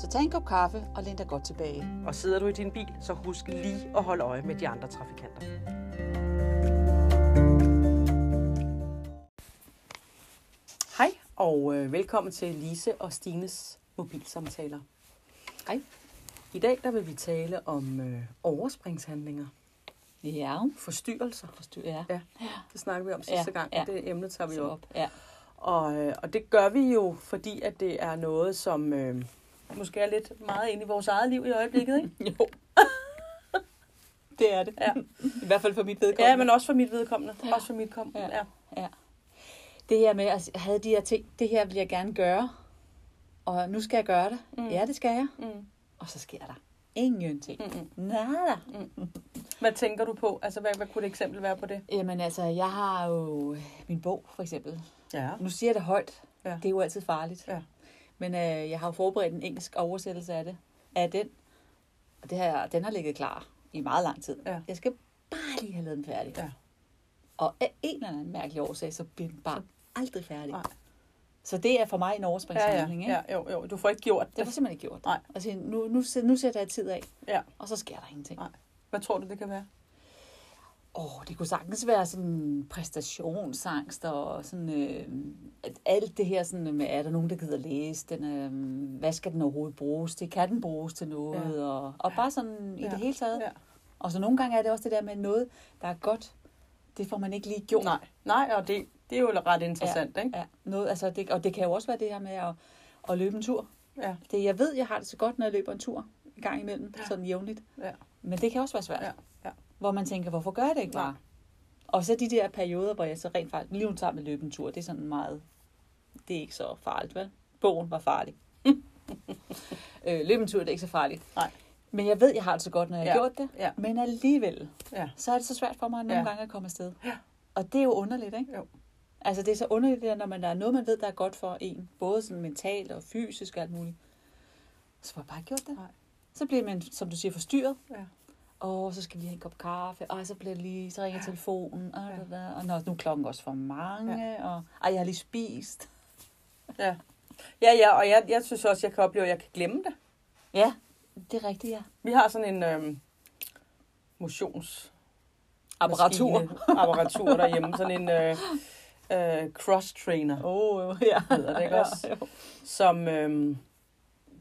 Så tag en kop kaffe og læn dig godt tilbage. Og sidder du i din bil, så husk lige at holde øje med de andre trafikanter. Hej og øh, velkommen til Lise og Stines mobilsamtaler. Hej. I dag der vil vi tale om øh, overspringshandlinger, Ja, forstyrrelser. forstår ja. Ja, det snakkede vi om sidste Ja, gang. ja. Det emne tager vi op. op. Ja. Og, øh, og det gør vi jo, fordi at det er noget, som øh, måske er lidt meget ind i vores eget liv i øjeblikket. Ikke? Jo. det er det. Ja. I hvert fald for mit vedkommende. ja, men også for mit vedkommende. Ja. Også for mit kom. Ja. Ja. Ja. Det her med at have de her ting, det her vil jeg gerne gøre, og nu skal jeg gøre det. Mm. Ja, det skal jeg. Mm. Og så sker der ingenting. Mm-mm. Nada. Hvad tænker du på? Altså, hvad, hvad kunne et eksempel være på det? Jamen altså, jeg har jo min bog, for eksempel. Ja. Nu siger jeg det højt. Ja. Det er jo altid farligt. Ja. Men øh, jeg har jo forberedt en engelsk oversættelse af det. Af den. Og det her, den har ligget klar i meget lang tid. Ja. Jeg skal bare lige have lavet den færdig. Ja. Og af en eller anden mærkelig årsag, så bliver den bare aldrig færdig. Nej. Så det er for mig en Ja, ja. overspringshandling. ikke? ja, jo, jo. Du får ikke gjort Det det. jeg simpelthen ikke gjort. Nej. Altså, nu, nu, nu sætter jeg tid af, Ja. og så sker der ingenting. Nej. Hvad tror du, det kan være? Åh, det kunne sagtens være sådan præstationsangst og sådan, øh, at alt det her sådan med, er der nogen, der gider læse den, øh, hvad skal den overhovedet bruges til, kan den bruges til noget, Ja. og, og bare sådan i Ja. det hele taget. Ja. Og så nogle gange er det også det der med noget, der er godt, det får man ikke lige gjort. Nej, nej, og det, det er jo ret interessant, ikke? Ja, noget, altså det, og det kan jo også være det her med at, at løbe en tur. Ja. Det, jeg ved, jeg har det så godt, når jeg løber en tur en gang imellem, Ja. sådan jævnligt. Ja. Men det kan også være svært. Ja, ja. Hvor man tænker, hvorfor gør jeg det ikke bare? Nej. Og så de der perioder, hvor jeg så rent faktisk, lige nu tager med løbe en tur, det er sådan meget, det er ikke så farligt, vel? Bogen var farlig. øh, løbe en tur, det er ikke så farligt. Nej. Men jeg ved, jeg har det så godt, når jeg Ja. har gjort det. Ja. Men alligevel, Ja. så er det så svært for mig nogle Ja. gange at komme afsted. Ja. Og det er jo underligt, ikke? Jo. Altså, det er så underligt, der, når man, der er noget, man ved, der er godt for en. Både sådan mentalt og fysisk og alt muligt. Så får jeg bare gjort det. Nej. Så bliver man, som du siger, forstyrret. Ja. Og så skal vi have en kop kaffe, og så bliver lige, så ringer telefonen, og, Ja. ja. og nå, nu er klokken også for mange, ja. og ej, jeg har lige spist. Ja, ja, ja og jeg, jeg synes også, jeg kan opleve, at jeg kan glemme det. Ja, det er rigtigt, ja. Vi har sådan en øhm, motions Apparatur. apparatur derhjemme. Sådan en øh, øh, cross-trainer, Åh, oh, ja. Hedder det ikke også? Ja, jo. som, øhm,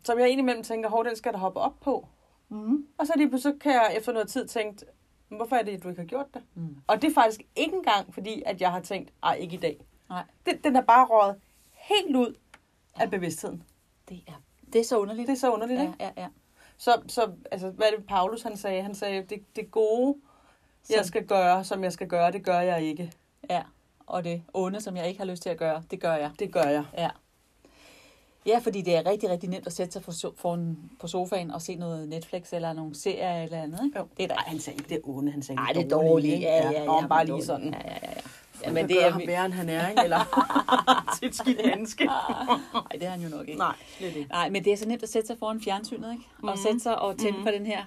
som jeg indimellem tænker, hov, den skal der hoppe op på. Mm. Og så, lige, så kan jeg efter noget tid tænkt, hvorfor er det, at du ikke har gjort det? Mm. Og det er faktisk ikke engang, fordi at jeg har tænkt, ej, ikke i dag. Nej. Den, den er bare røget helt ud af Ja. bevidstheden. Det er, det er så underligt. Det er så underligt, ja, ikke? ja, ja. Så, så altså, hvad er det, Paulus han sagde? Han sagde, det, det gode, jeg Som- skal gøre, som jeg skal gøre, det gør jeg ikke. Ja, og det onde, som jeg ikke har lyst til at gøre, det gør jeg. Det gør jeg. Ja. Ja, fordi det er rigtig, rigtig nemt at sætte sig for so- foran, på sofaen og se noget Netflix eller nogle serier eller andet. Ikke? Jo. Det er der Nej, han sagde ikke det onde, han sagde Nej, det er dårligt. Ja, ja, ja. Nå, men bare lige sådan. Ja, ja, ja. ja. Ja, men det er... ham værre, end han er, ikke? Eller til et skidt menneske. Nej, det er han jo nok ikke. Nej, slet ikke. Nej, men det er så nemt at sætte sig foran fjernsynet, ikke? Og Mhm. sætte sig og tænde Mhm. på den her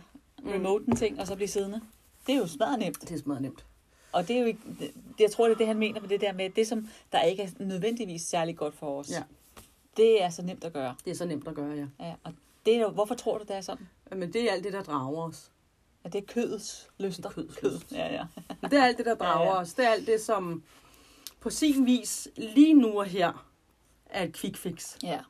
remoten ting, og så blive siddende. Det er jo smadret nemt. Det er smadret nemt. Og det er jo ikke, det, jeg tror, det er det, han mener med det der med, det som der ikke er nødvendigvis særlig godt for os. Ja. Det er så nemt at gøre. Det er så nemt at gøre, ja. Ja, og det er hvorfor tror du, det er sådan? Men det er alt det, der drager os. At det er kødets lyster. Kødets Kød. Ja, ja. Det er alt det, der drager Ja, ja. os. Det er alt det, som på sin vis lige nu og her er et quick fix. Ja.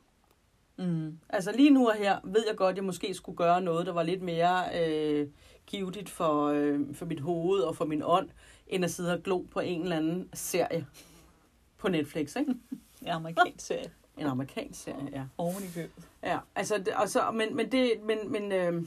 Mm. Altså lige nu og her ved jeg godt, at jeg måske skulle gøre noget, der var lidt mere øh, givetigt for, øh, for mit hoved og for min ånd, end at sidde og glo på en eller anden serie på Netflix, ikke? Ja, amerikansk serie. En amerikansk serie, ja. Oven i købet. Ja, altså, det, og så, men, men det, men, men øh,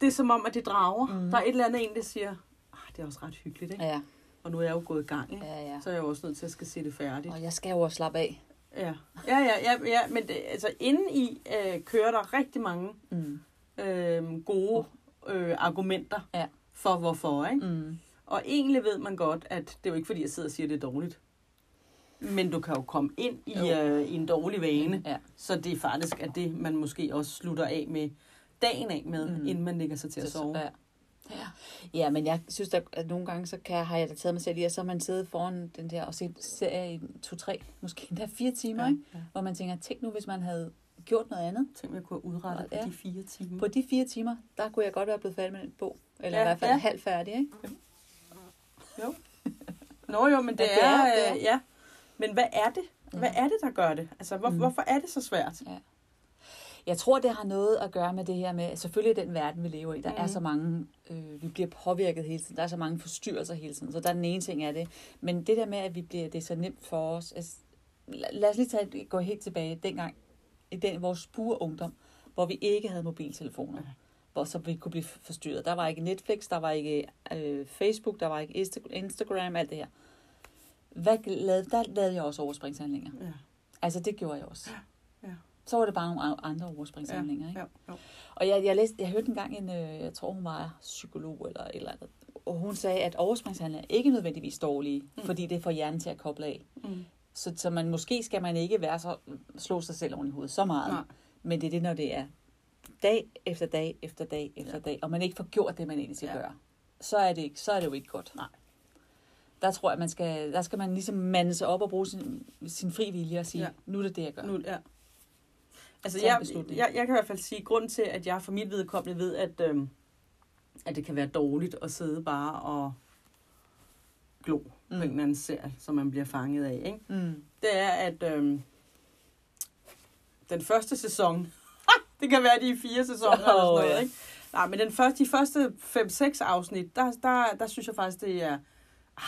det er som om, at det drager. Mm. Der er et eller andet en, der siger, ah, det er også ret hyggeligt, ikke? Ja, Og nu er jeg jo gået i gang, ikke? ja, ja. Så er jeg jo også nødt til at skal se det færdigt. Og jeg skal jo også slappe af. Ja, ja, ja, ja, ja men det, altså, inden i øh, kører der rigtig mange Mm. øh, gode øh, argumenter Ja. for hvorfor. Ikke? Mm. Og egentlig ved man godt, at det er jo ikke fordi, jeg sidder og siger, at det er dårligt. Men du kan jo komme ind i, øh, i en dårlig vane, Ja. så det er faktisk at det, man måske også slutter af med dagen af med, Mm. inden man ligger sig til at sove. Ja. Ja. ja, men jeg synes, at, at nogle gange, så kan, har jeg da taget mig selv i, at så har man siddet foran den der og set serie i to-tre, måske endda fire timer, ja. ikke? ja. hvor man tænker, tænk nu, hvis man havde gjort noget andet. Tænk, jeg kunne have udrettet Ja. på de fire timer. På de fire timer, der kunne jeg godt være blevet færdig med en bog. Eller ja, Ja, i hvert fald ja. ja. halvt færdig, ikke? Jo. Nå jo, men det, Ja, det er, er- det er. øh, ja. Men hvad er det? Hvad er det, der gør det? Altså, hvor, Mm. hvorfor er det så svært? Jeg tror, det har noget at gøre med det her med, selvfølgelig den verden, vi lever i, der mm. er så mange, øh, vi bliver påvirket hele tiden, der er så mange forstyrrelser hele tiden, så der er den ene ting af det. Men det der med, at vi bliver, det er så nemt for os, altså, la- lad os lige tage, gå helt tilbage dengang, i den, vores pure ungdom, hvor vi ikke havde mobiltelefoner, Ja. hvor så vi kunne blive forstyrret. Der var ikke Netflix, der var ikke øh, Facebook, der var ikke Insta- Instagram, alt det her. Hvad lavede, der lavede jeg også overspringshandlinger. Ja. Altså, det gjorde jeg også. Ja. Så var det bare nogle andre overspringshandlinger, ikke? Ja, jo. Og jeg, jeg, læste, jeg hørte engang en, øh, jeg tror hun var psykolog eller et eller andet, og hun sagde, at overspringshandlinger er ikke nødvendigvis dårlige, mm. fordi det får hjernen til at koble af. Mm. Så, så man, måske skal man ikke være så, slå sig selv oven i hovedet så meget, Nej. men det er det, når det er dag efter dag efter dag efter ja. dag, og man ikke får gjort det, man egentlig skal ja. Ja. gøre, så er, det ikke, så er det jo ikke godt. Nej. Der tror jeg, at man skal, der skal man ligesom mande sig op og bruge sin, sin fri vilje og sige, ja. Nu er det det, jeg gør. Nu, ja. Altså, jeg, jeg, jeg kan i hvert fald sige, grund til, at jeg for mit vedkommende ved, at, øhm, at det kan være dårligt at sidde bare og glo mm. på Mm. en eller anden serie, som man bliver fanget af, ikke? Mm. det er, at øhm, den første sæson, det kan være de fire sæsoner oh, eller sådan noget, ja. ikke? Nej, men den første, de første 5-6 afsnit, der, der, der synes jeg faktisk, det er, ah,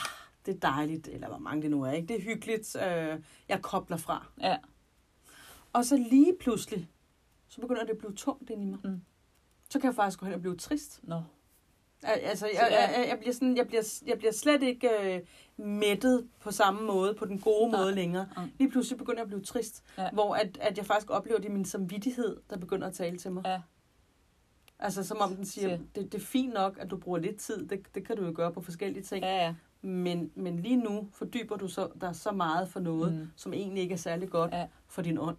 det er dejligt, eller hvor mange det nu er, ikke? Det er hyggeligt, øh, jeg kobler fra. Ja. Og så lige pludselig, så begynder det at blive tungt ind i mig. Mm. Så kan jeg faktisk gå hen og blive trist. Nå. Al- Altså, Så jeg, jeg, jeg, bliver sådan, jeg, bliver, jeg bliver slet ikke øh, mættet på samme måde, på den gode Nej. måde længere. Nej. Lige pludselig begynder jeg at blive trist, Ja. hvor at, at jeg faktisk oplever det i min samvittighed, der begynder at tale til mig. Ja. Altså som om den siger, det, det er fint nok, at du bruger lidt tid, det, det kan du jo gøre på forskellige ting. Ja, ja. Men, men lige nu fordyber du så, dig så meget for noget, Mm. som egentlig ikke er særlig godt Ja. ja. for din ånd.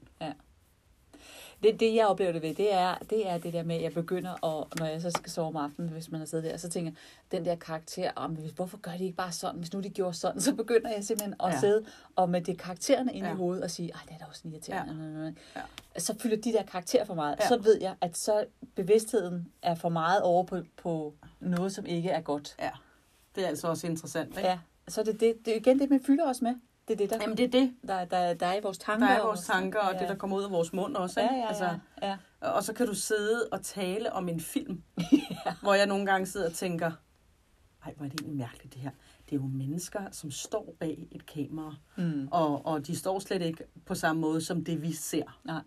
Det, det, jeg oplever det ved, det er, det er det der med, at jeg begynder, at, når jeg så skal sove om aftenen, hvis man har siddet der, så tænker jeg, den der karakter, om, hvorfor gør de ikke bare sådan, hvis nu de gjorde sådan, så begynder jeg simpelthen at ja. Ja. sidde og med det karaktererne inde ja. i Ja. hovedet og sige, ej, det er da også irriterende. Ja. Ja. Så fylder de der karakterer for meget. Ja. Ja. Så ved jeg, at så bevidstheden er for meget over på, på noget, som ikke er godt. Ja, det er altså også interessant. Ikke? Ja. Så det, det, det er igen det, man fylder os med. Det er det, der, Jamen det er det, der, der, der er i vores tanker. der er vores og- tanker, og ja. det, der kommer ud af vores mund også. Ja, Ikke? ja, ja. Altså, ja. og så kan du sidde og tale om en film, ja. hvor jeg nogle gange sidder og tænker, ej, hvor er det egentlig mærkeligt det her. Det er jo mennesker, som står bag et kamera, Mm. og, og de står slet ikke på samme måde, som det vi ser. Nej.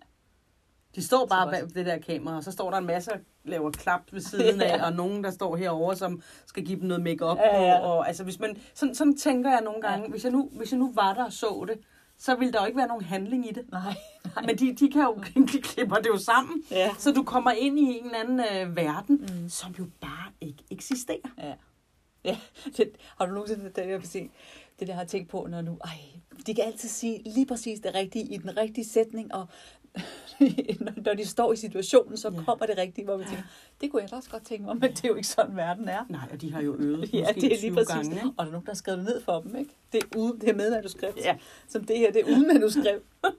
De står bare bag det der kamera, og så står der en masse, laver klap ved siden af, Ja. og nogen, der står herover som skal give dem noget makeup Ja, ja. på. Og, altså, hvis man, sådan, sådan tænker jeg nogle gange, Ja. hvis, jeg nu, hvis jeg nu var der og så det, så ville der jo ikke være nogen handling i det. Nej, nej. Men de, de kan jo, de klipper det jo sammen, Ja. så du kommer ind i en eller anden øh, verden, Mm. som jo bare ikke eksisterer. Ja. ja. Det, har du nogensinde det, jeg vil sige, det der har jeg tænkt på, når nu, ej, de kan altid sige lige præcis det rigtige i den rigtige sætning, og når- de står i situationen, så Ja. kommer det rigtige, hvor vi tænker, det kunne jeg da også godt tænke mig, men det er jo ikke sådan, verden er. Nej, og de har jo øvet Ja, det er 20 lige præcis. gange. Ikke? Og der er nogen, der har skrevet det ned for dem, ikke? Det er, ude, det er med manuskript. Ja. Som det her, det er uden manuskript.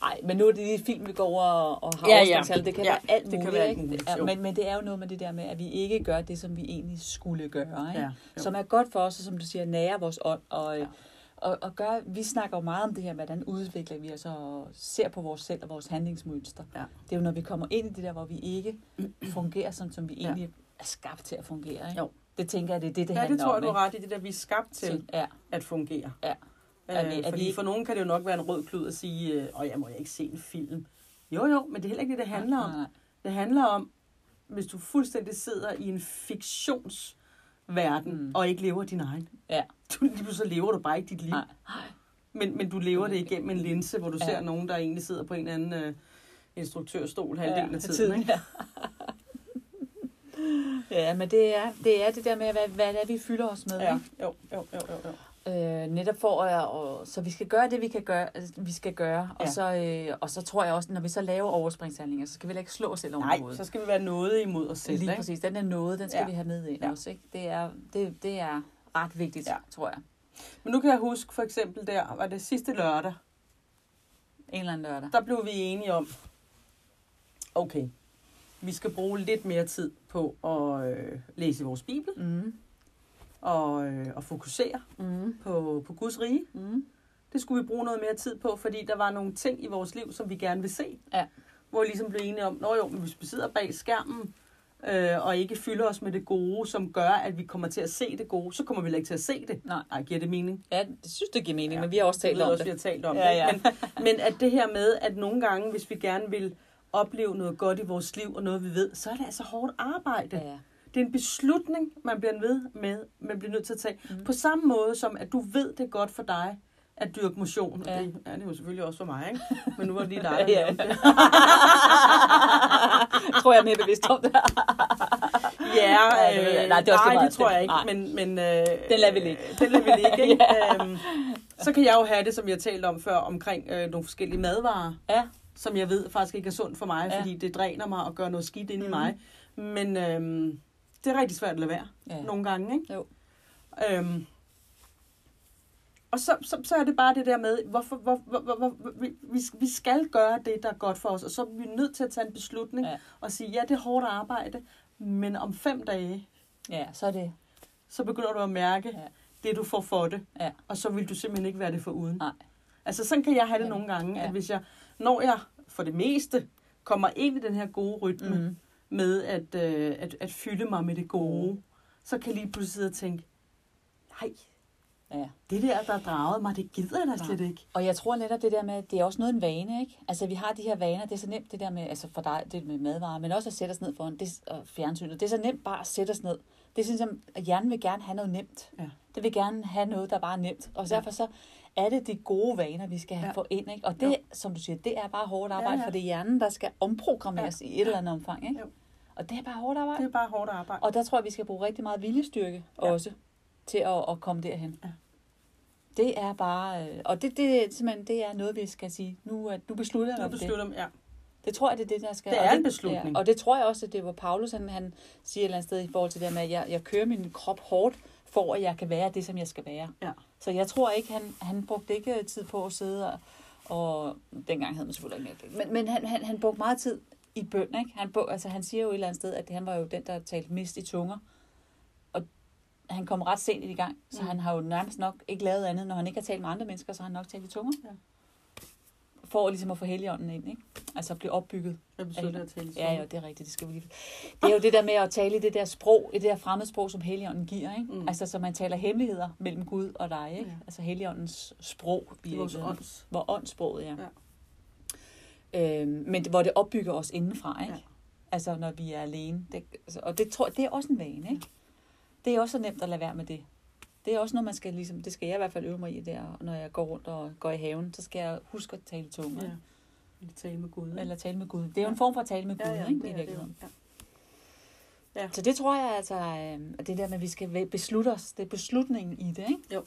Nej, men nu er det de film, vi går over og, har Ja, ja. Det kan Ja, være alt det kan muligt. være alt ikke? muligt, jo. men, men det er jo noget med det der med, at vi ikke gør det, som vi egentlig skulle gøre. Ikke? Ja, jo. som er godt for os, og som du siger, nærer vores ånd. Og, Ja. Ja. og, og gør, vi snakker jo meget om det her, hvordan udvikler vi os og ser på vores selv og vores handlingsmønster. Ja. Det er jo, når vi kommer ind i det der, hvor vi ikke fungerer, sådan som vi Ja. egentlig er skabt til at fungere. Ikke? Jo. Det tænker jeg, det er det, det Ja, handler det tror jeg, om. du er ret i, det der, vi er skabt til ikke? Ja, at fungere. Ja. Øh, Er vi- er fordi vi- for nogen kan det jo nok være en rød klud at sige, øh, åh, jeg må ikke se en film. Jo, jo, men det er heller ikke det, det handler om. Nej, nej. Det handler om, hvis du fuldstændig sidder i en fiktionsverden, Mm. mm. og ikke lever din egen. Ja. Du, lige så lever du bare ikke dit liv. Nej. Men, men du lever det igennem en linse, hvor du Ja. ser nogen, der egentlig sidder på en eller anden øh, instruktørstol halvdelen af tiden. Ikke? Ja. ja, men det er, det er det der med, hvad, hvad det er, vi fylder os med. Ja, ikke? jo, jo, jo, jo. jo. Øh, netop for at, og, så vi skal gøre det, vi kan gøre, altså, vi skal gøre. Og, Ja. så, øh, og så tror jeg også, når vi så laver overspringshandlinger, så skal vi ikke slå os selv over Nej, så skal vi være noget imod os selv. Lige ikke? præcis. Den er noget, den skal ja. Vi have med ind Ja. også. Ikke? Det, er, det, det er ret vigtigt. Ja. tror jeg. Men nu kan jeg huske for eksempel der, var det sidste lørdag, En eller anden lørdag. der blev vi enige om, okay, vi skal bruge lidt mere tid på at øh, læse vores bibel Mm. Og, øh, og fokusere Mm. på, på Guds rige. Mm. Det skulle vi bruge noget mere tid på, fordi der var nogle ting i vores liv, som vi gerne vil se. Ja. Hvor vi ligesom blev enige om, nå jo, men hvis vi sidder bag skærmen, øh, og ikke fylder os med det gode, som gør, at vi kommer til at se det gode, så kommer vi ikke til at se det. Nej. Ej, giver det mening? Ja, det synes, det giver mening, ja. Men vi har også talt ved om også, det. vi har talt om Ja, det. ja. Men, men at det her med, at nogle gange, hvis vi gerne vil opleve noget godt i vores liv, og noget vi ved, så er det altså hårdt arbejde. Ja, ja. Det er en beslutning, man bliver ved med, man bliver nødt til at tage. Mm. På samme måde som, at du ved, det er godt for dig at dyrke motion. Ja. Ja. Det er det jo selvfølgelig også for mig, ikke? Men nu var det lige dig, der Ja. det. tror jeg er mere bevidst om det. Ja, Ja, det jeg. øh, Nej, det er også nej, meget det tror jeg ikke. Nej. Men, men, øh, Den lader vi ligge. Den lader vi ligge, ikke? øhm, så kan jeg jo have det, som jeg har talt om før, omkring øh, nogle forskellige madvarer, Ja, som jeg ved faktisk ikke er sundt for mig, Ja. fordi det dræner mig og gør noget skidt ind i Mhm. mig. Men øhm, det er rigtig svært at lade være ja. nogle gange, ikke? Jo. Øhm, og så, så, så er det bare det der med, hvorfor, hvor, hvor, hvor, hvor, vi, vi, skal gøre det, der er godt for os, og så er vi nødt til at tage en beslutning Ja. og sige, ja, det er hårdt arbejde, men om fem dage, ja, så er det. så begynder du at mærke Ja. det, du får for det, Ja. og så vil du simpelthen ikke være det for uden. Nej. Altså sådan kan jeg have det Ja. nogle gange, Ja. at hvis jeg, når jeg for det meste kommer ind i den her gode rytme, Mm. Med at, øh, at, at fylde mig med det gode, Mm. så kan jeg lige pludselig sidde og tænke, nej, Ja. det der, der dragede mig, det gider jeg da slet ikke. Og jeg tror netop det der med, det er også noget en vane, ikke? Altså vi har de her vaner, det er så nemt det der med, altså for dig, det med madvarer, men også at sætte os ned foran det, og fjernsynet. Det er så nemt bare at sætte os ned. Det synes jeg, at hjernen vil gerne have noget nemt. Ja. Det vil gerne have noget, der bare er nemt. Og Ja. derfor så er det de gode vaner, vi skal have Ja. få ind, ikke? Og det, Jo. som du siger, det er bare hårdt arbejde, Ja, ja. for det er hjernen, der skal omprogrammeres Ja. i et eller andet omfang, ikke? Jo. Og det er bare hårdt arbejde. Det er bare hårdt arbejde. Og der tror jeg, vi skal bruge rigtig meget viljestyrke ja. Også til at, at komme derhen. Ja. Det er bare, øh, og det, det, simpelthen, det er noget, vi skal sige, nu, at nu beslutter jeg Nu for det. beslutter ja. Det tror jeg, det er det, der skal. Det er en beslutning. Ja, og det tror jeg også, at det var Paulus, han, han siger et eller andet sted i forhold til det med, at jeg, jeg kører min krop hårdt, for at jeg kan være det, som jeg skal være. Ja. Så jeg tror ikke, han, han brugte ikke tid på at sidde og, og dengang havde man selvfølgelig ikke. Men, men han, han, han brugte meget tid i bøn, ikke? Han, altså, han siger jo et eller andet sted, at han var jo den, der talte mest i tunger. Og han kom ret sent i gang, så Mm. han har jo nærmest nok ikke lavet andet, når han ikke har talt med andre mennesker, så har han nok talt i tunger. Ja. For ligesom at få helligånden ind, ikke? Altså at blive opbygget. Jeg betyder det at tale Ja, ja, det er rigtigt. Det, skal vi lige... det er jo det der med at tale i det der sprog, i det der fremmedsprog, som Helligånden giver. Ikke? Mm. Altså, så man taler hemmeligheder mellem Gud og dig. Ikke? Ja. Altså Helligåndens sprog. i Det vores ånds. Hvor åndssproget, ja. ja. Øhm, men hvor det opbygger os indenfra, ikke? Ja. Altså, når vi er alene. Det, altså, og det, tror, det er også en vane, ikke? Det er også så nemt at lade være med det. Det er også noget, man skal ligesom, det skal jeg i hvert fald øve mig i der, når jeg går rundt og går i haven, så skal jeg huske at tale tunge. Ja. Ja. Eller tale med Gud. Eller tale med Gud. Det er jo en form for at tale med Gud, ja, ja, ikke? det I er det jo. virkeligheden. Ja. Så det tror jeg altså, øh, at det der med, at vi skal beslutte os, det er beslutningen i det, ikke?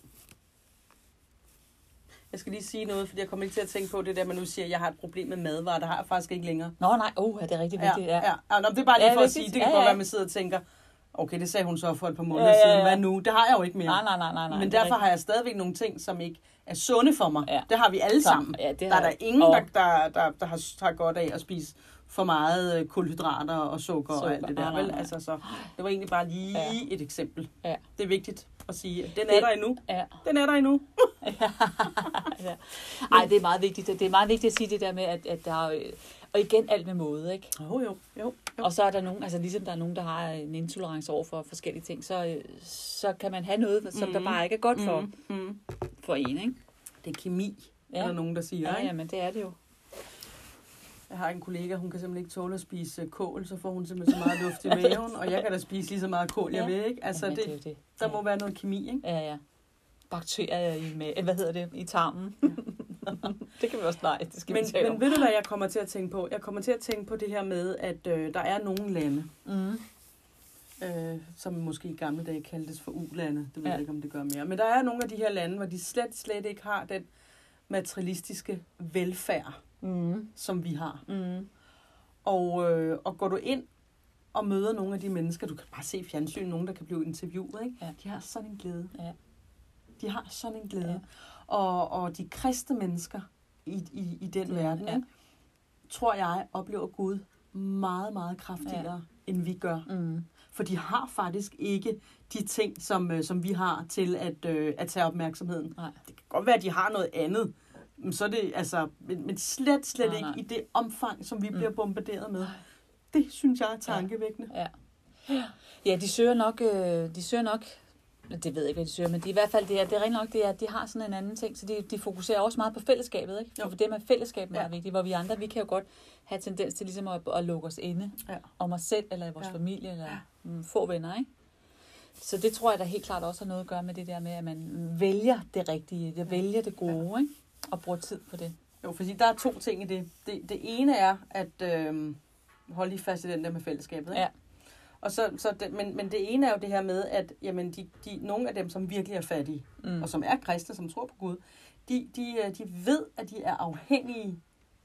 Jeg skal lige sige noget, fordi jeg kommer ikke til at tænke på det der, man nu siger, at jeg har et problem med madvarer. Det har jeg faktisk ikke længere. Nå nej, oh, er det rigtig vigtigt? ja. ja. ja nå, det er bare lige Ja, for at sige, det kan Ja, godt ja. være, at man sidder og tænker, okay, det sagde hun så for et par måneder Ja, ja, ja. siden. Hvad nu? Det har jeg jo ikke mere. Nej, nej, nej, nej. nej Men er derfor har jeg stadigvæk nogle ting, som ikke er sunde for mig. Ja. Det har vi alle sammen. Ja, det Der er der ingen, der, der, der, der har, har godt af at spise for meget øh, kulhydrater og sukker, Sukker. og alt det der. Vel? Altså, så det var egentlig bare lige Ja. et eksempel. Ja. Det er vigtigt at sige, den Det- er der endnu. Ja. Den er der endnu. ja. Ej, det er meget vigtigt. Det er meget vigtigt at sige det der med, at, at der er, og igen alt med måde, ikke? Jo, jo, jo. jo. Og så er der nogen, altså ligesom der er nogen, der har en intolerance over for forskellige ting, så, så kan man have noget, som mm. der bare ikke er godt for, mm. Mm, for en, ikke? Det er kemi. Ja. er der nogen, der siger. Ja, ikke? ja, men det er det jo. Jeg har en kollega, hun kan simpelthen ikke tåle at spise øh, kål, så får hun simpelthen så meget luft i maven, og jeg kan da spise lige så meget kål, jeg Ja. vil, ikke? Altså, Jamen, det, jo det. der ja. må være noget kemi, ikke? Ja, ja. Bakterier i med, hvad hedder det, i tarmen. det kan vi også nej, det skal Men, vi tale men om. ved du, hvad jeg kommer til at tænke på? Jeg kommer til at tænke på det her med, at øh, der er nogle lande, Mm. øh, som måske i gamle dage kaldtes for ulande. Det ved Ja. jeg ikke, om det gør mere. Men der er nogle af de her lande, hvor de slet, slet ikke har den materialistiske velfærd, Mm. som vi har. Mm. Og, øh, og går du ind og møder nogle af de mennesker, du kan bare se i fjernsyn, nogen, der kan blive interviewet, ikke? Ja. de har sådan en glæde. Ja. De har sådan en glæde. Ja. Og, og de kristne mennesker i, i, i den Ja, verden, ja. ikke? tror jeg, oplever Gud meget, meget kraftigere, ja. end vi gør. Mm. For de har faktisk ikke de ting, som, øh, som vi har til at, øh, at tage opmærksomheden. Nej. Det kan godt være, at de har noget andet, så er det, altså, men, men slet, slet Nej, ikke nej. i det omfang, som vi Mm. bliver bombarderet med. Det synes jeg er tankevækkende. Ja. Ja, de søger nok, øh, de søger nok, det ved jeg ikke, hvad de søger, men de, i hvert fald, det er, det er rent nok, det er, at de har sådan en anden ting, så de, de fokuserer også meget på fællesskabet, ikke? Jo. For det med fællesskab er Ja. ja. vigtigt, hvor vi andre, vi kan jo godt have tendens til ligesom at, at lukke os inde Ja. om os selv, eller i vores Ja. ja. familie, eller Ja. ja. mm, få venner, ikke? Så det tror jeg da helt klart også har noget at gøre med det der med, at man vælger det rigtige, jeg vælger det gode, ikke? Og bruger tid på det. Jo, fordi der er to ting i det. Det, det ene er at øh, holde lige fast i den der med fællesskabet. Ikke? Ja. Og så, så det, men, men det ene er jo det her med, at jamen, de, de, nogle af dem, som virkelig er fattige, Mm. og som er kristne, som tror på Gud, de, de, øh, de ved, at de er afhængige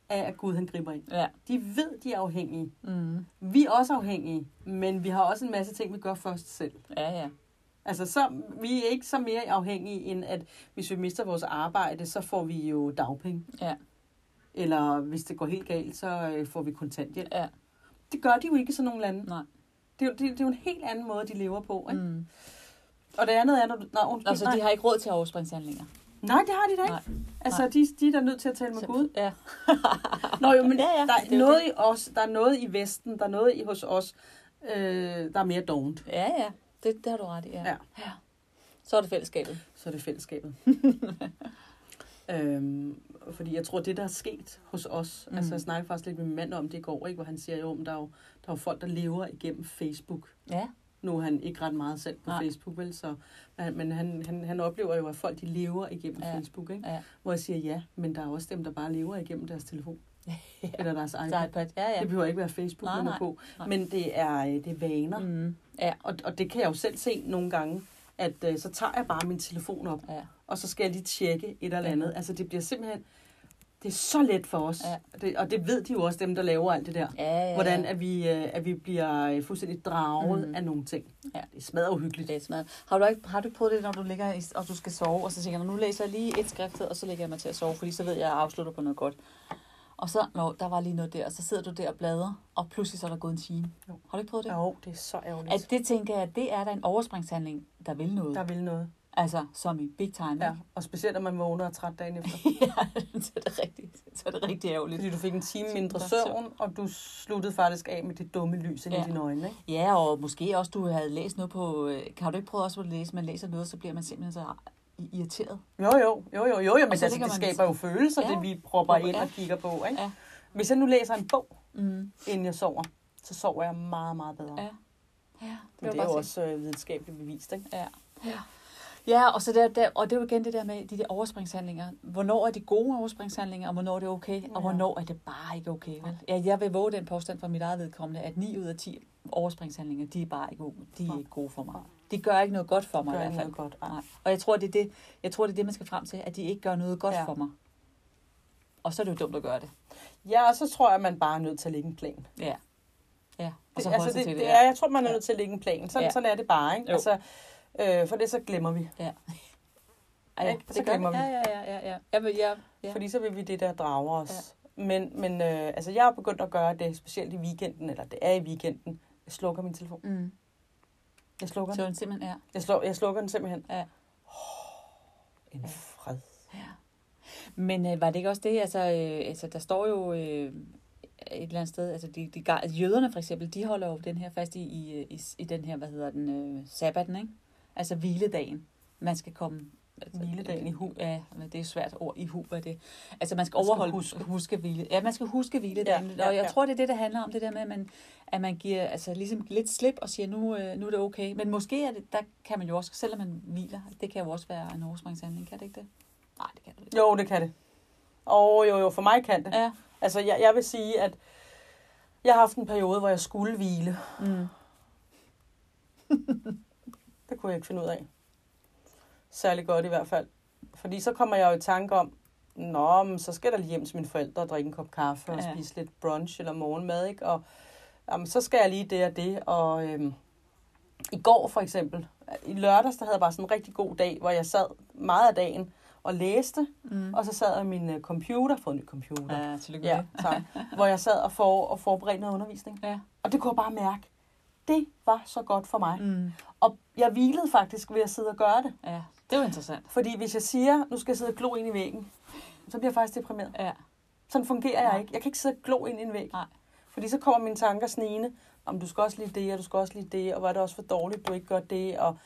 af, at Gud han griber ind. Ja. De ved, de er afhængige. Mm. Vi er også afhængige, men vi har også en masse ting, vi gør først selv. Ja, ja. Altså, så, vi er ikke så mere afhængige, end at hvis vi mister vores arbejde, så får vi jo dagpenge. Ja. Eller hvis det går helt galt, så øh, får vi kontanthjælp. Ja. Det gør de jo ikke i sådan nogle lande. Nej. Det er, jo, det, det er jo en helt anden måde, de lever på. Ikke? Mm. Og det andet er, når du... Nej, undskyld, Altså, nej. de har ikke råd til overspringshandlinger. nej, det har de da ikke. Nej. Altså, Nej. de, de er da nødt til at tale med Gud. Ja. Nå jo, men Ja, ja, der det er er noget i os, der er noget i Vesten, der er noget i hos os, øh, der er mere dovent. Ja, ja. Det, det har du ret i, ja. Ja. ja. Så er det fællesskabet. Så er det fællesskabet. øhm, fordi jeg tror, det der er sket hos os, mm. Altså jeg snakkede faktisk lidt med min mand om det i går, ikke, hvor han siger, jo, men der er jo, der er jo folk, der lever igennem Facebook. Ja. Nu er han ikke ret meget selv på Nej. Facebook, vel? Så, men men han, han, han oplever jo, at folk de lever igennem Ja. Facebook. Ikke? Ja. Hvor jeg siger, ja, men der er også dem, der bare lever igennem deres telefon. Ja. Eller deres iPad. IPad. Ja, ja. Det behøver ikke være Facebook, Nej, man er nej, på. nej. Men det er, øh, det er vaner. Mm. Ja. Og, og det kan jeg jo selv se nogle gange, at øh, så tager jeg bare min telefon op, Ja. og så skal jeg lige tjekke et eller Ja. andet. Altså det bliver simpelthen, det er så let for os. Ja. Det, og det ved de jo også, dem der laver alt det der. Ja, ja, Hvordan ja. at vi, øh, at vi bliver øh, fuldstændig draget Mm. af nogle ting. Ja. Det smadrer uhyggeligt. Det er smadret. Har du, ikke, har du prøvet det, når du ligger i, og du skal sove, og så tænker jeg, nu læser jeg lige et skrift, og så lægger jeg mig til at sove, fordi så ved jeg, at jeg afslutter på noget godt. Og så, nå, der var lige noget der, og så sidder du der og bladrer, og pludselig så er der gået en time. Jo. Har du ikke prøvet det? Jo, det er så ærgerligt. At det tænker jeg, at det er da en overspringshandling, der vil noget. Der vil noget. Altså, som i big time. Ja, og specielt når man vågner og træt dagen efter. ja, så er det rigtigt. Så er det rigtig ærgerligt. Fordi du fik en time mindre søvn, og du sluttede faktisk af med det dumme lys ind Ja. i dine øjne. Ikke? Ja, og måske også, du havde læst noget på... øh, Kan du ikke prøve også at læse? Man læser noget, så bliver man simpelthen så irriteret. Jo, jo, jo, jo, jo, jo men altså, det man- skaber jo følelser, Ja. det vi propper ind ja. og kigger på. Ikke? Ja. Hvis jeg nu læser en bog, Mm. inden jeg sover, så sover jeg meget, meget bedre. Ja. Ja, Men det er jo også øh, videnskabeligt bevist, ikke? Ja. ja. Ja, og, så der, der, og det er jo igen det der med de der overspringshandlinger. Hvornår er de gode overspringshandlinger, og hvornår er det okay, og Ja. hvornår er det bare ikke okay. Vel? Ja, jeg vil våge den påstand fra mit eget vedkommende, at 9 ud af 10 overspringshandlinger, de er bare ikke gode, de er ikke gode for mig. De gør ikke noget godt for mig Gør i hvert fald. noget godt. Ej. Nej. Og jeg tror, det er det, jeg tror, det er det, man skal frem til, at de ikke gør noget godt Ja. ja. for mig. Og så er det jo dumt at gøre det. Ja, og så tror jeg, at man bare er nødt til at lægge en plan. Ja. Ja, og Det, så altså, holde sig det, det, det. er, jeg tror, man er nødt til at lægge en plan. Sådan, Ja. sådan er det bare, ikke? Jo. Altså, øh, for det så glemmer vi. Ja. Ja, ikke? så Det glemmer det. vi. Ja, ja, ja, ja, ja. Jeg vil, ja, ja. Fordi så vil vi det, der drager os. Ja. Men, men øh, altså, jeg har begyndt at gøre det, specielt i weekenden, eller det er i weekenden. Jeg slukker min telefon. Mm. Jeg slukker Så den. den simpelthen er. Jeg, sluk, jeg slukker den simpelthen. Ja. En fred. Ja. Men øh, var det ikke også det, altså, øh, altså der står jo øh, et eller andet sted, altså de, de, altså, jøderne for eksempel, de holder jo den her fast i, i, i, i den her, hvad hedder den, øh, sabbaten, ikke? Altså hviledagen. Man skal komme... Altså, Hviledagen i hu. Ja, men det er et svært ord i hu, hvad er det? Altså man skal Man skal overholde, huske. huske hvile. Ja, man skal huske hviledagen. Ja, Ja, ja, ja, og jeg ja. tror, det er det, der handler om, det der med, at man, at man giver altså, ligesom lidt slip og siger, nu, øh, nu er det okay. Men måske er det, der kan man jo også, selvom man hviler, det kan jo også være en overspringshandling, kan det ikke det? Nej, det kan det ikke. Jo, det kan det. Og jo, jo, for mig kan det. Ja. Altså, jeg, jeg vil sige, at jeg har haft en periode, hvor jeg skulle hvile. Mm. Det kunne jeg ikke finde ud af. Særlig godt i hvert fald. Fordi så kommer jeg jo i tanke om, Nå, men så skal jeg da lige hjem til mine forældre og drikke en kop kaffe og Ja. spise lidt brunch eller morgenmad, ikke? Og jamen, så skal jeg lige det og det. Og øhm, i går for eksempel, i lørdags, der havde jeg bare sådan en rigtig god dag, hvor jeg sad meget af dagen og læste, Mm. og så sad jeg min øh, computer, fået en ny computer, Ja, tillykke ja, tak, hvor jeg sad og, for, og forberedte noget undervisning. Ja. Og det kunne jeg bare mærke. Det var så godt for mig. Mm. Og jeg hvilede faktisk ved at sidde og gøre det. Ja, det er jo interessant. Fordi hvis jeg siger, nu skal jeg sidde og glo ind i væggen, så bliver jeg faktisk deprimeret. Ja. Sådan fungerer Nej. jeg ikke. Jeg kan ikke sidde og glo ind i en væg. Nej. Fordi så kommer mine tanker snigende, om du skal også lige det, og du skal også lige det, og var det også for dårligt, du ikke gør det, og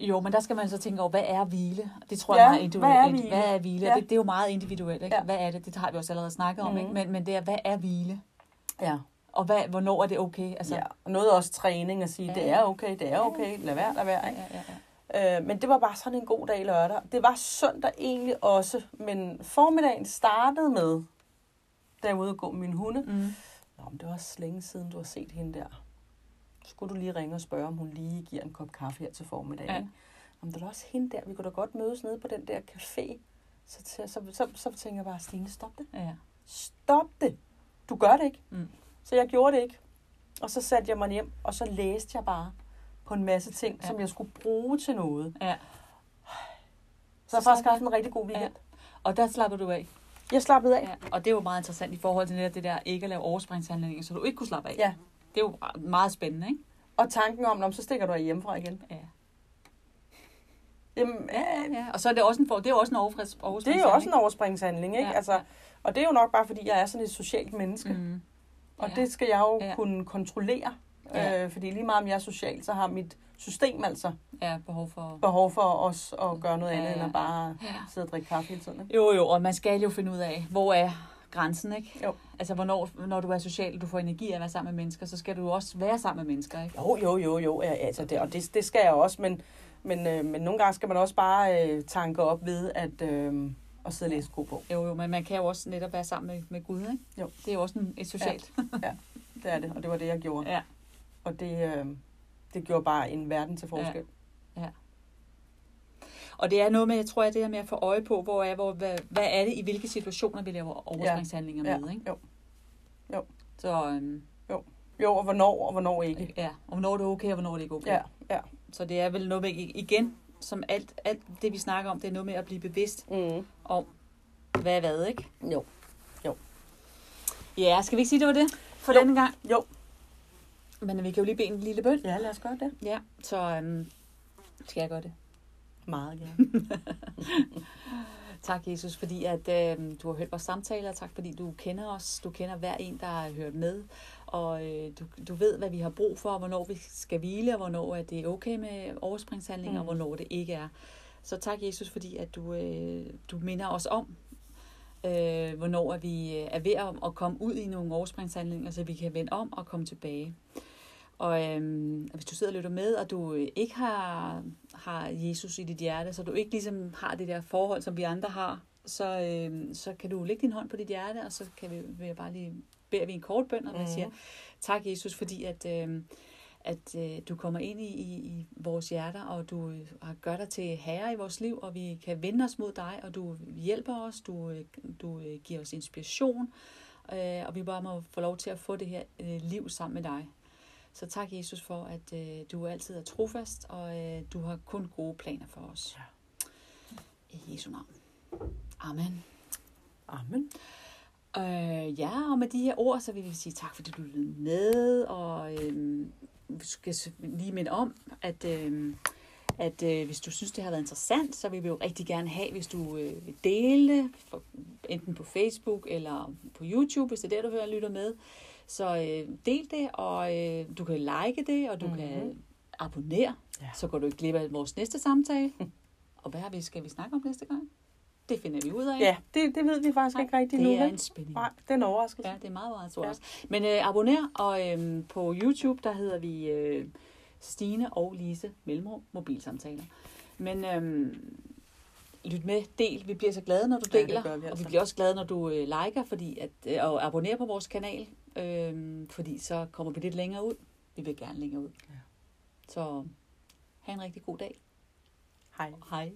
Jo, men der skal man så tænke over, hvad er hvile? Det tror Ja, jeg er meget individuelt. hvad er hvile? Hvad er hvile? Ja. Det, det er jo meget individuelt. Ikke? Ja. Hvad er det? Det har vi også allerede snakket om. Mhm. Ikke? Men, men det er, hvad er hvile? ja, Og hvad, hvornår er det okay? Altså, ja. Og noget også træning at sige, Ja. det er okay, det er okay, lad være, lad være. ja, Ikke? ja, ja. Øh, men det var bare sådan en god dag lørdag. Det var søndag egentlig også, men formiddagen startede med, da jeg var ude og gå med min hunde. Mm. Nå, men det var også længe siden, du har set hende der. Skulle du lige ringe og spørge, om hun lige giver en kop kaffe her til formiddag. Ja. Om det er også hende der, vi kunne da godt mødes nede på den der café. Så, så, så, så, så tænker jeg bare, Stine, stop det. ja. Stop det. Du gør det ikke. Mm. Så jeg gjorde det ikke. Og så satte jeg mig hjem, og så læste jeg bare på en masse ting, Ja. ja. som jeg skulle bruge til noget. ja. Så jeg har faktisk haft en rigtig god weekend. Og der slapper du af. Jeg slappede af. Ja. Og det er jo meget interessant i forhold til det der ikke at lave overspringshandlinger, så du ikke kunne slappe af. Ja. Det er jo meget spændende, ikke? Og tanken om, "Nå, men så stikker du af hjemmefra igen. Ja. Jamen, Ja, ja, ja. Og så er det også en, for, det er også en overfrisk, det er jo også en overspringshandling, ikke? Ja, Altså, og det er jo nok bare, fordi jeg er sådan et socialt menneske. Mm. Og Ja. det skal jeg jo Ja. ja. kunne kontrollere. Ja. Ja. Øh, fordi lige meget om jeg er social, så har mit system altså Ja, behov for... behov for os at gøre noget Ja, andet, ja. end at bare Ja. sidde og drikke kaffe hele tiden. Ikke? Jo, jo, og man skal jo finde ud af, hvor er grænsen, ikke? Jo. Altså, hvornår, når du er social, du får energi af at være sammen med mennesker, så skal du også være sammen med mennesker, ikke? Jo, jo, jo, jo. Ja, altså det, og det, det skal jeg også, men, men, øh, men nogle gange skal man også bare øh, tanke op ved at, øh, at sidde og læse god bog. Jo, jo, men man kan jo også netop være sammen med, med Gud, ikke? Jo. Det er jo også en, et socialt. Det er det, og det var det, jeg gjorde. Ja. Og det, øh, det gjorde bare en verden til forskel. Og det er noget med, jeg tror, at det her med at få øje på, hvor er, hvor, hvad, hvad er det, i hvilke situationer vi laver overspringshandlinger Ja. med, ikke? Jo. Jo. Så, øhm, Jo, og hvornår, og hvornår ikke. ja, og hvornår er det okay, og hvornår er det ikke okay. Ja, ja. Så det er vel noget med, igen, som alt, alt det, vi snakker om, det er noget med at blive bevidst Mm. om, hvad er hvad, ikke? Jo. Ja, skal vi ikke sige, det var det for Jo. denne gang? Jo. Men vi kan jo lige bede en lille bøn. Ja, lad os gøre det. Ja, så øhm, skal jeg gøre det. Meget gerne. Tak, Jesus, fordi at øh, du har hørt vores samtaler. Tak, fordi du kender os. Du kender hver en, der har hørt med. Og øh, du, du ved, hvad vi har brug for, og hvornår vi skal hvile, og hvornår at det er okay med overspringshandlinger, mm. og hvornår det ikke er. Så tak, Jesus, fordi at du, øh, du minder os om, øh, hvornår vi øh, er ved at, at komme ud i nogle overspringshandlinger, så vi kan vende om og komme tilbage. Og øhm, hvis du sidder og lytter med, og du øh, ikke har, har Jesus i dit hjerte, så du ikke ligesom har det der forhold, som vi andre har, så, øhm, så kan du lægge din hånd på dit hjerte, og så kan vi, vil jeg bare lige beder vi en kort bøn, og man Mhm. siger, tak Jesus, fordi at, øhm, at øh, du kommer ind i, i, i vores hjerter, og du øh, har gør dig til herre i vores liv, og vi kan vende os mod dig, og du hjælper os, du, øh, du øh, giver os inspiration, øh, og vi bare må få lov til at få det her øh, liv sammen med dig. Så tak, Jesus, for at øh, du altid er trofast, og øh, du har kun gode planer for os. I Jesu navn. Amen. Amen. Øh, ja, og med de her ord, så vil vi sige tak, fordi du lyttede med, og øh, vi skal lige minde om, at, øh, at øh, hvis du synes, det har været interessant, så vil vi jo rigtig gerne have, hvis du øh, vil dele for, enten på Facebook eller på YouTube, hvis det er der, du hører lytter med. Så øh, del det, og øh, du kan like det, og du mm-hmm. kan Mhm. abonnere, Ja. så går du ikke glip af vores næste samtale. og hvad vi, skal vi snakke om næste gang? Det finder vi ud af. Ja, det, det ved vi faktisk ikke rigtigt nu. det er en spænding. Nej, det er en overraskelse. Ja, det er meget, meget stort. Ja. Ja. Men øh, abonner, og øh, på YouTube, der hedder vi øh, Stine og Lise Mellemrum Mobilsamtaler. Men øh, lyt med, del. Vi bliver så glade, når du Ja, deler. gør vi og altså. vi bliver også glade, når du øh, liker fordi at, øh, og abonnerer på vores kanal. Øh, fordi så kommer vi lidt længere ud. Vi vil gerne længere ud. Ja. Så have en rigtig god dag. Hej. Hej.